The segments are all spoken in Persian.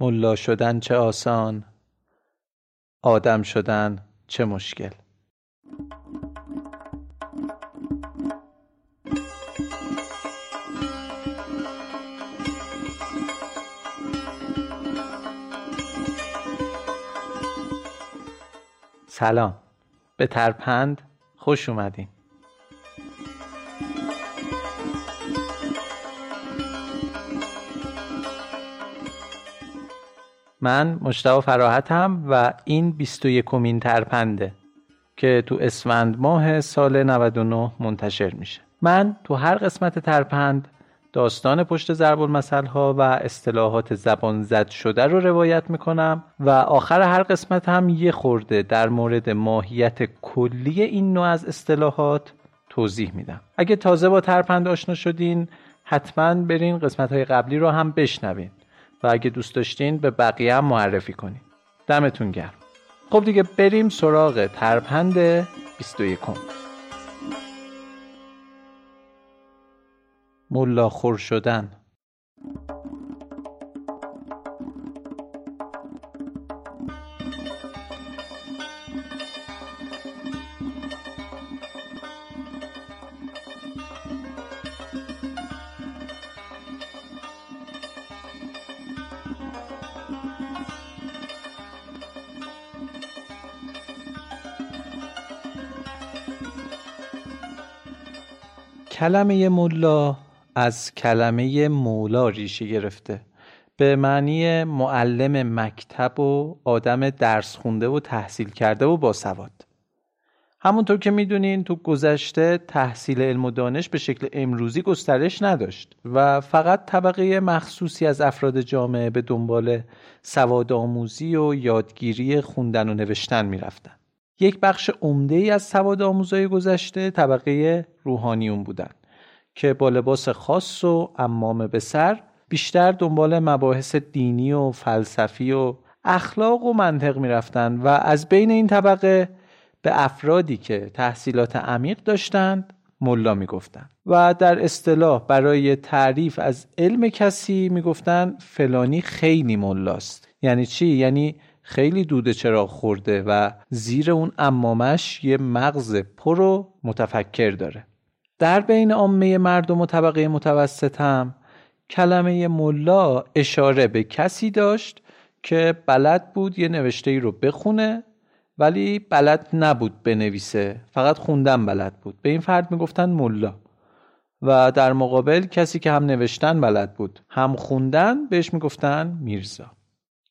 ملا شدن چه آسان آدم شدن چه مشکل. سلام به ترپند خوش اومدین. من مشتاق فراحتم و این 21 کمین ترپنده که تو اسفند ماه سال 99 منتشر میشه. من تو هر قسمت ترپند داستان پشت ضرب المثل ها و اصطلاحات زبان زد شده رو روایت می‌کنم و آخر هر قسمت هم یه خورده در مورد ماهیت کلی این نوع از اصطلاحات توضیح میدم. اگه تازه با ترپند آشنا شدین حتما برین قسمت های قبلی رو هم بشنوین. و اگه دوست داشتین به بقیه هم معرفی کنین. دمتون گرم. خب دیگه بریم سراغ ترپند 21 ملا خور شدن. کلمه ملا از کلمه مولا ریشه گرفته. به معنی معلم مکتب و آدم درس خونده و تحصیل کرده و باسواد همونطور که می‌دونین تو گذشته تحصیل علم و دانش به شکل امروزی گسترش نداشت و فقط طبقه مخصوصی از افراد جامعه به دنبال سواد آموزی و یادگیری خوندن و نوشتن می‌رفتن. یک بخش عمده ای از سواد آموزای گذشته طبقه روحانیون بودند که با لباس خاص و امامه به سر بیشتر دنبال مباحث دینی و فلسفی و اخلاق و منطق می‌رفتند و از بین این طبقه به افرادی که تحصیلات عمیق داشتند ملا می‌گفتند و در اصطلاح برای تعریف از علم کسی می‌گفتند فلانی خیلی ملاست. یعنی چی؟ یعنی خیلی دوده چراغ خورده و زیر اون امامش یه مغز پر و متفکر داره. در بین عامه مردم و طبقه متوسط هم کلمه ملا اشاره به کسی داشت که بلد بود یه نوشته ای رو بخونه ولی بلد نبود بنویسه. فقط خوندن بلد بود. به این فرد می‌گفتن ملا. و در مقابل کسی که هم نوشتن بلد بود هم خوندن بهش می‌گفتن میرزا.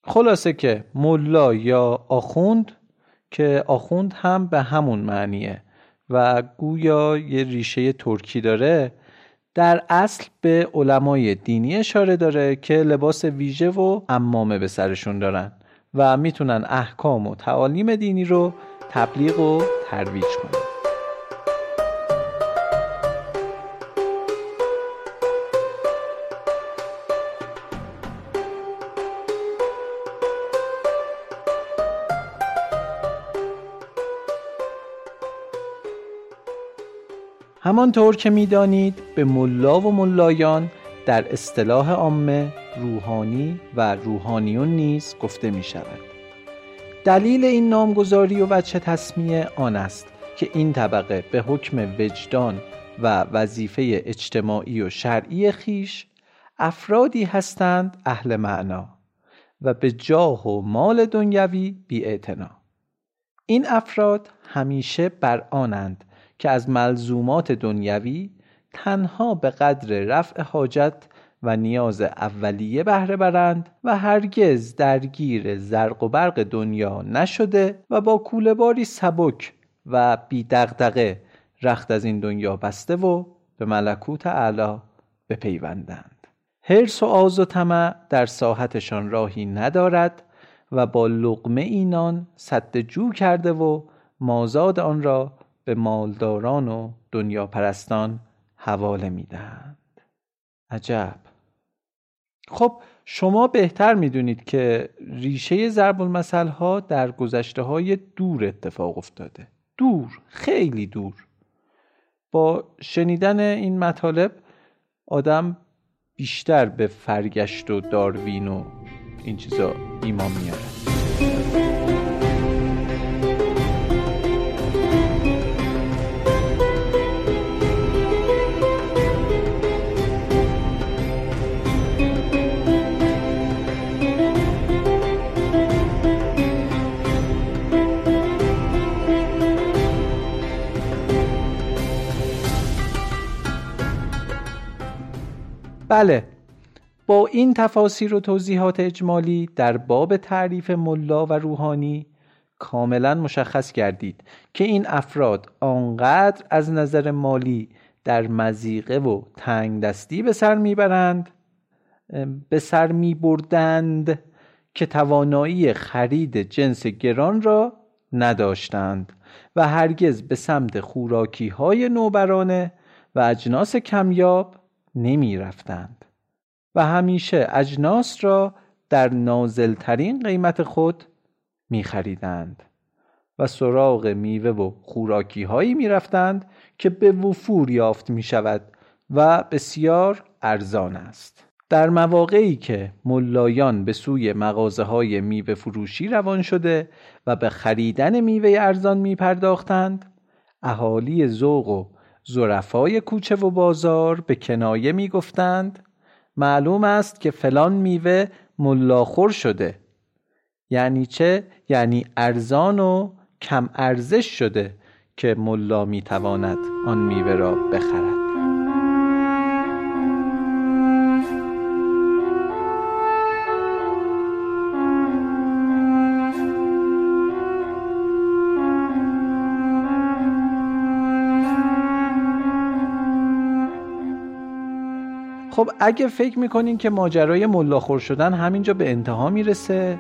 خلاصه که ملا یا آخوند که آخوند هم به همون معنیه و گویا یه ریشه ترکی داره در اصل به علمای دینی اشاره داره که لباس ویژه و امامه به سرشون دارن و می‌تونن احکام و تعالیم دینی رو تبلیغ و ترویج کنن. همانطور که می‌دانید به ملا و ملایان در اصطلاح عامه روحانی و روحانیون نیز گفته می شود دلیل این نامگذاری و وجه تصمیه آن است که این طبقه به حکم وجدان و وظیفه اجتماعی و شرعی خیش افرادی هستند اهل معنا و به جاه و مال دنیوی بی این افراد همیشه بر آنند که از ملزومات دنیوی تنها به قدر رفع حاجت و نیاز اولیه بهره برند و هرگز درگیر زرق و برق دنیا نشده و با کولهباری سبک و بی دغدغه رخت از این دنیا بسته و به ملکوت اعلی بپیوندند. حرس و آز و طمع در ساحتشان راهی ندارد و با لقمه اینان صد جو کرده و مازاد آن را به مالداران و دنیا پرستان حواله می‌دهند. عجب. خب شما بهتر می‌دونید که ریشه ضرب المثل ها در گذشته های دور اتفاق افتاده. دور خیلی دور. با شنیدن این مطالب آدم بیشتر به فرگشت و داروین و این چیزا ایمان میاره بله. با این تفاسیر و توضیحات اجمالی در باب تعریف ملا و روحانی کاملا مشخص گردید که این افراد آنقدر از نظر مالی در مزیقه و تنگ دستی به سر می‌برند به سر میبردند که توانایی خرید جنس گران را نداشتند و هرگز به سمت خوراکی های نوبرانه و اجناس کمیاب نمی رفتند و همیشه اجناس را در نازلترین قیمت خود می خریدند و سراغ میوه و خوراکی هایی می رفتند که به وفور یافت می شود و بسیار ارزان است. در مواقعی که ملایان به سوی مغازه های میوه فروشی روان شده و به خریدن میوه ارزان می پرداختند اهالی ذوق و زرفای کوچه و بازار به کنایه می گفتند معلوم است که فلان میوه ملاخور شده یعنی چه؟ یعنی ارزان و کم ارزش شده که ملا می تواند آن میوه را بخرد خب اگه فکر می‌کنین که ماجرای ملاخور شدن همینجا به انتها می‌رسه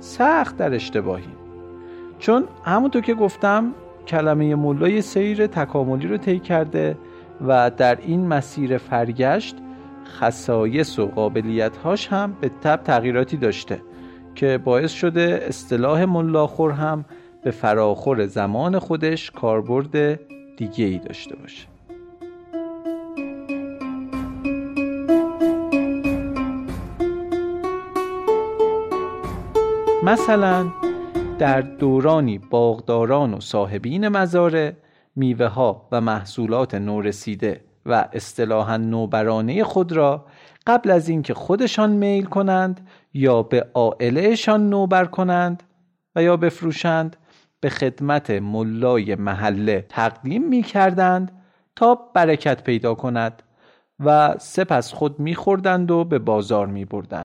سخت در اشتباهی. چون همونطور که گفتم کلمه ملا سیر تکاملی رو طی کرده و در این مسیر فرگشت خصایص و قابلیتهاش هم به تب تغییراتی داشته که باعث شده اصطلاح ملاخور هم به فراخور زمان خودش کاربرد دیگه ای داشته باشه. مثلا در دورانی باغداران و صاحبین مزارع میوه ها و محصولات نورسیده و اصطلاحا نوبرانه خود را قبل از اینکه خودشان میل کنند یا به عائلهشان نوبر کنند و یا بفروشند به خدمت ملای محله تقدیم می کردند تا برکت پیدا کند و سپس خود می خوردند و به بازار می بردند.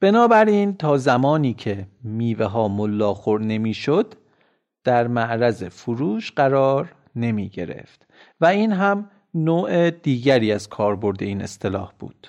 بنابراین تا زمانی که میوه ها ملاخور نمی‌شد در معرض فروش قرار نمی گرفت و این هم نوع دیگری از کاربرد این اصطلاح بود.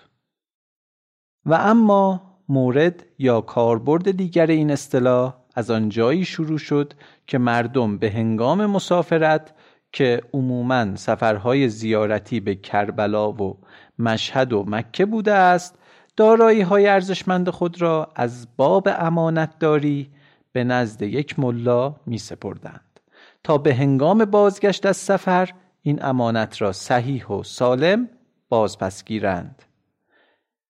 و اما مورد یا کاربرد دیگر این اصطلاح از آنجایی شروع شد که مردم به هنگام مسافرت که عموما سفرهای زیارتی به کربلا و مشهد و مکه بوده است دارایی های ارزشمند خود را از باب امانتداری به نزد یک ملا می سپردند تا به هنگام بازگشت از سفر این امانت را صحیح و سالم بازپس گیرند.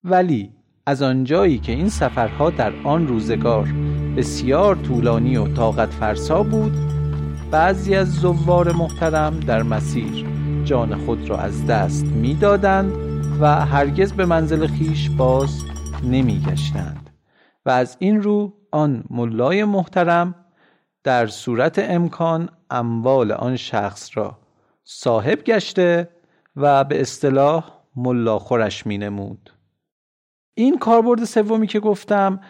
ولی از آنجایی که این سفرها در آن روزگار بسیار طولانی و طاقت فرسا بود بعضی از زوار محترم در مسیر جان خود را از دست می‌دادند و هرگز به منزل خیش باز نمیگشتند و از این رو آن ملای محترم در صورت امکان اموال آن شخص را صاحب گشته و به اصطلاح ملا خورش می نمود. این کاربرد سومی که گفتم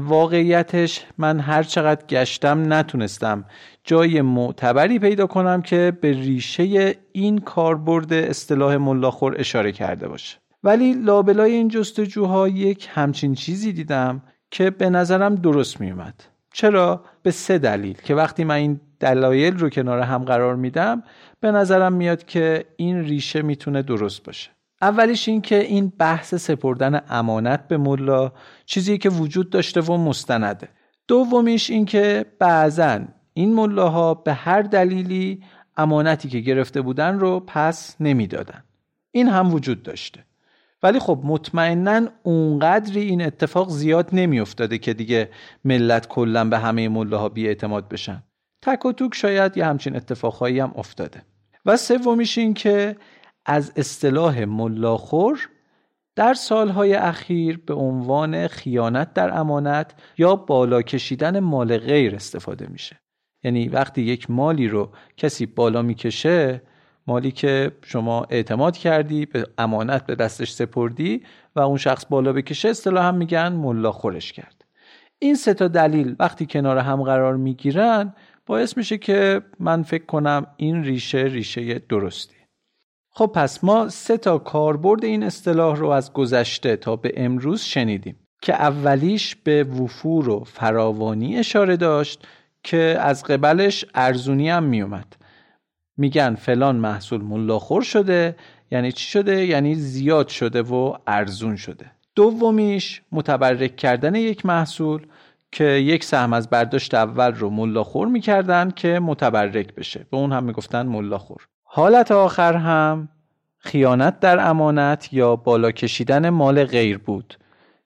واقعیتش من هر چقدر گشتم نتونستم جای معتبری پیدا کنم که به ریشه این کاربرد اصطلاح ملاخور اشاره کرده باشه. ولی لابلای این جستجوها یک همچین چیزی دیدم که به نظرم درست میومد چرا؟ به سه دلیل که وقتی من این دلایل رو کنار هم قرار میدم به نظرم میاد که این ریشه می‌تونه درست باشه. اولیش این که این بحث سپردن امانت به ملا چیزی که وجود داشته و مستنده. دومیش این که بعضا این ملاها به هر دلیلی امانتی که گرفته بودن رو پس نمی‌دادن. این هم وجود داشته. ولی خب مطمئنا اونقدری این اتفاق زیاد نمیافتاده که دیگه ملت کلا به همه ملاها بی اعتماد بشن. تک و توک شاید یه همچین اتفاقهایی هم افتاده. و سومیش این که از اصطلاح ملاخور در سالهای اخیر به عنوان خیانت در امانت یا بالا کشیدن مال غیر استفاده میشه. یعنی وقتی یک مالی رو کسی بالا می‌کشه مالی که شما اعتماد کردی به امانت به دستش سپردی و اون شخص بالا بکشه اصطلاح هم میگن ملا خورش کرد. این سه تا دلیل وقتی کنار هم قرار می‌گیرن باعث میشه که من فکر کنم این ریشه ریشه درستی. خب پس ما سه تا کاربرد این اصطلاح رو از گذشته تا به امروز شنیدیم که اولیش به وفور و فراوانی اشاره داشت. که از قبلش ارزونی هم میومد. میگن فلان محصول ملاخور شده یعنی چی شده؟ یعنی زیاد شده و ارزون شده. دومیش متبرک کردن یک محصول که یک سهم از برداشت اول رو ملاخور می‌کردن که متبرک بشه. به اون هم می‌گفتن ملاخور حالت آخر هم خیانت در امانت یا بالا کشیدن مال غیر بود.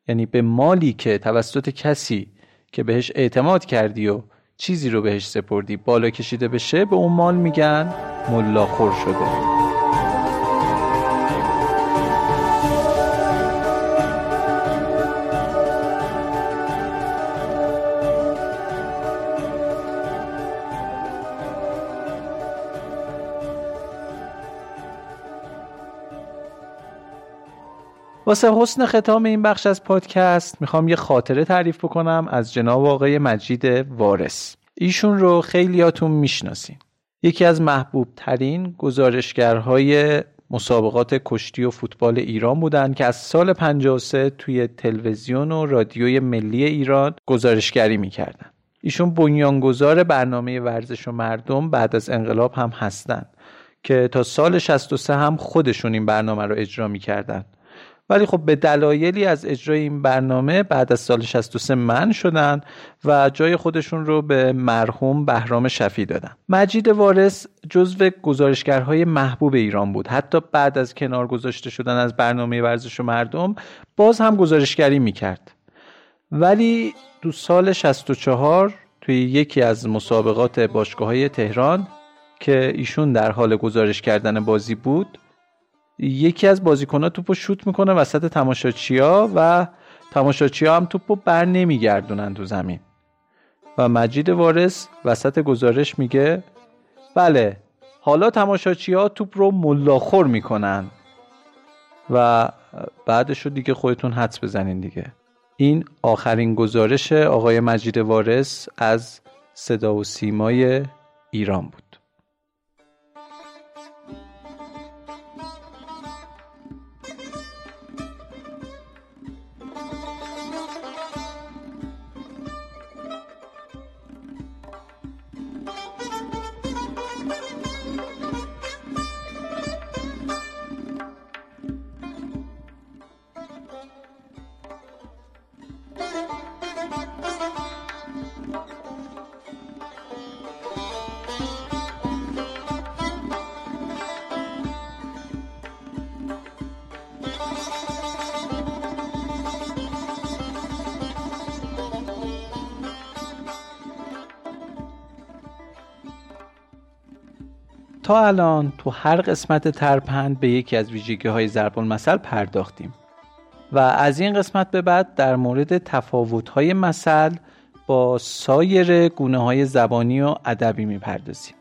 یعنی به مالی که توسط کسی که بهش اعتماد کردی و چیزی رو بهش سپردی بالا کشیده بشه به اون مال میگن ملاخور شده. واسه حسن ختام این بخش از پادکست می‌خوام یه خاطره تعریف بکنم از جناب آقای مجید وارس ایشون رو خیلیاتون می‌شناسین. یکی از محبوب ترین گزارشگرهای مسابقات کشتی و فوتبال ایران بودند که از سال 53 توی تلویزیون و رادیوی ملی ایران گزارشگری می‌کردن. ایشون بنیانگذار برنامه ورزش و مردم بعد از انقلاب هم هستند که تا سال 63 هم خودشون این برنامه رو اجرا می‌کردن. ولی خب به دلایلی از اجرای این برنامه بعد از سال 63 من شدن و جای خودشون رو به مرحوم بهرام شفی دادن. مجید وارث جزو گزارشگرهای محبوب ایران بود. حتی بعد از کنار گذاشته شدن از برنامه ورزش و مردم باز هم گزارشگری می‌کرد. ولی تو سال 64 توی یکی از مسابقات باشگاه های تهران که ایشون در حال گزارش کردن بازی بود یکی از بازیکنها توپو شوت می‌کنه وسط تماشاچیا و تماشاچیا هم توپو بر نمیگردونن تو زمین. و مجید وارث وسط گزارش میگه بله حالا تماشاچیا توپ رو ملاخور می‌کنن و بعدش رو دیگه خودتون حدس بزنین دیگه. این آخرین گزارش آقای مجید وارث از صدا و سیمای ایران بود. تا الان تو هر قسمت ترپند به یکی از ویژگی های ضرب المثل پرداختیم. و از این قسمت به بعد در مورد تفاوت های مثل با سایر گونه های زبانی و ادبی می‌پردازیم.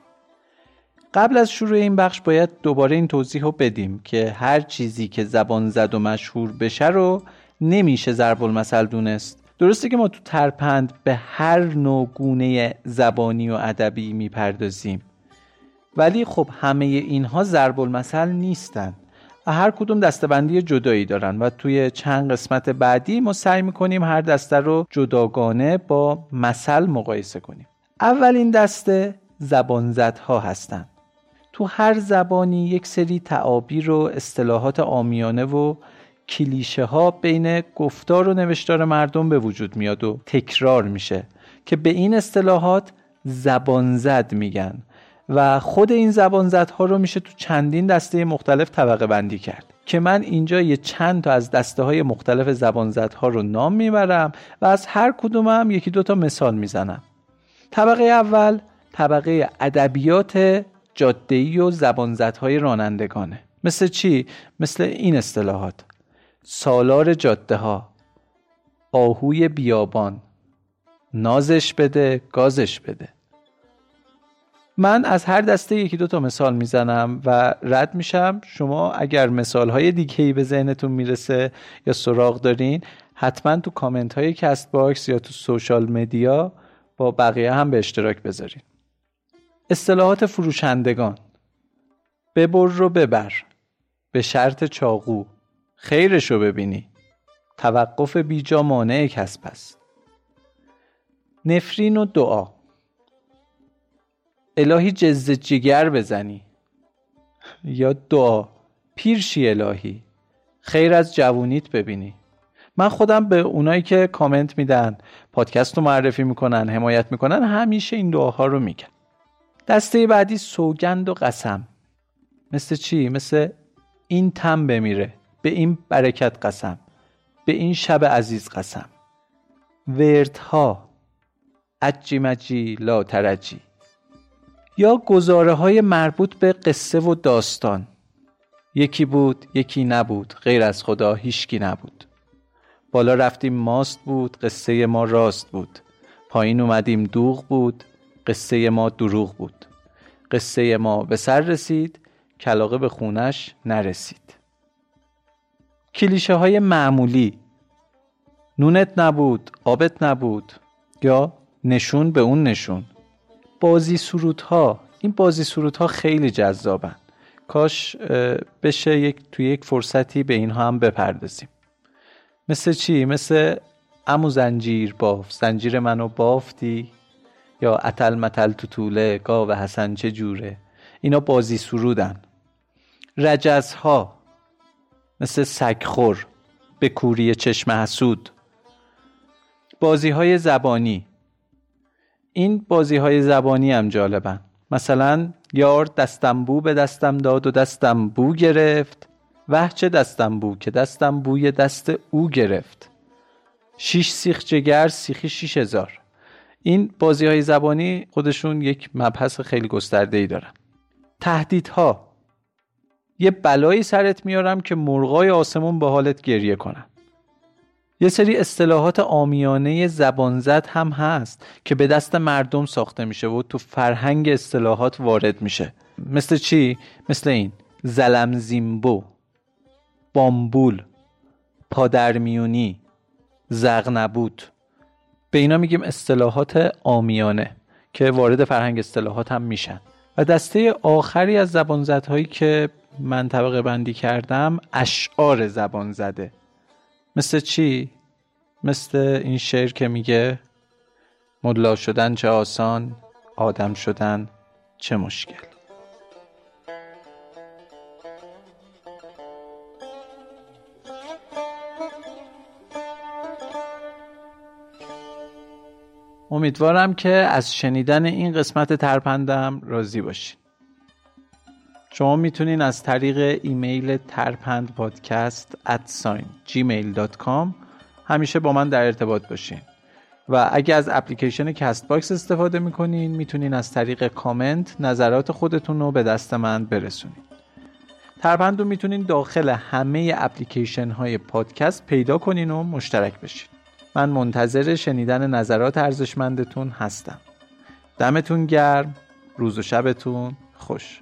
قبل از شروع این بخش باید دوباره این توضیح رو بدیم که هر چیزی که زبان زد و مشهور بشه رو نمیشه ضرب المثل دونست. درسته که ما تو ترپند به هر نوع گونه زبانی و ادبی می‌پردازیم. ولی خب همه اینها ضرب المثل نیستن. هر کدوم دستبندی جدایی دارن و توی چند قسمت بعدی ما سعی می‌کنیم هر دسته رو جداگانه با مثل مقایسه کنیم. اولین دسته زبانزدها هستند تو هر زبانی یک سری تعابیر و اصطلاحات آمیانه و کلیشه ها بین گفتار و نوشتار مردم به وجود میاد و تکرار میشه که به این اصطلاحات زبانزد میگن. و خود این زبان ها رو میشه تو چندین دسته مختلف طبقه بندی کرد که من اینجا یه چند تا از دسته های مختلف زبان ها رو نام می‌برم و از هر کدومم یکی دو تا مثال می‌زنم. طبقه اول طبقه ادبیات جاده‌ای و های رانندگانه. مثل چی؟ مثل این اصطلاحات. سالار جاده ها آهوی بیابان نازش بده گازش بده. من از هر دسته یکی دو تا مثال می‌زنم و رد میشم. شما اگر مثال های دیگه ای به ذهنتون می‌رسه یا سراغ دارین حتما تو کامنت های Castbox یا تو social media با بقیه هم به اشتراک بذارین. اصطلاحات فروشندگان ببر رو ببر به شرط چاقو خیرش رو ببینی. توقف بیجا مانع کسب است. نفرین و دعا الهی جز جگر بزنی. یا دعا. پیرشی الهی. خیر از جوونیت ببینی. من خودم به اونایی که کامنت میدن پادکست رو معرفی می‌کنن حمایت می‌کنن همیشه این دعاها رو میگن. دسته بعدی سوگند و قسم. مثل چی؟ مثل این تم بمیره. به این برکت قسم. به این شب عزیز قسم. وردها اجی مجی لا ترجی. یا گزاره های مربوط به قصه و داستان. یکی بود یکی نبود غیر از خدا هیچکی نبود. بالا رفتیم ماست بود قصه ما راست بود. پایین اومدیم دوغ بود قصه ما دروغ بود. قصه ما به سر رسید کلاقه به خونش نرسید. کلیشه های معمولی. نونت نبود آبت نبود یا نشون به اون نشون. بازی ها این بازی ها خیلی جذابن. کاش بشه یک توی یک فرصتی به اینها هم بپردازیم. مثل چی؟ مثل امو زنجیر باف زنجیر منو بافتی؟ یا اتل متل تو طوله گاو حسن چه جوره؟ اینا بازی سرودن رجزها مثل سگخور به کوری چشم حسود. بازی های زبانی این بازی های زبانی هم جالبن مثلا یار دستم به دستم داد و دستم بو گرفت. وحچه دستم بو که دستم بوی دست او گرفت. شیش سیخ جگر سیخی 6000 این بازی های زبانی خودشون یک مبحث خیلی گسترده ای دارن. تهدیدها. یه بلایی سرت میارم که مرغای آسمون به حالت گریه کنن. یه سری اصطلاحات آمیانه زبانزد هم هست که به دست مردم ساخته میشه و تو فرهنگ اصطلاحات وارد میشه. مثل چی؟ مثل این زلم زیمبو بامبول پادرمیونی زغنبوت. به اینا میگیم اصطلاحات آمیانه که وارد فرهنگ اصطلاحات هم میشن. و دسته آخری از زبانزدهایی که من طبقه بندی کردم اشعار زبان زده مثل چی؟ مثل این شعر که میگه ملا شدن چه آسان آدم شدن چه مشکل امیدوارم که از شنیدن این قسمت ترپندم راضی باشین شما می‌تونین از طریق ایمیل ترپند پادکست ادساین gmail.com همیشه با من در ارتباط باشین. و اگه از اپلیکیشن Castbox استفاده می‌کنین می‌تونین از طریق کامنت نظرات خودتون رو به دست من برسونین. ترپند رو می‌تونین داخل همه اپلیکیشن های پادکست پیدا کنین و مشترک بشین. من منتظر شنیدن نظرات ارزشمندتون هستم. دمتون گرم. روز و شبتون خوش.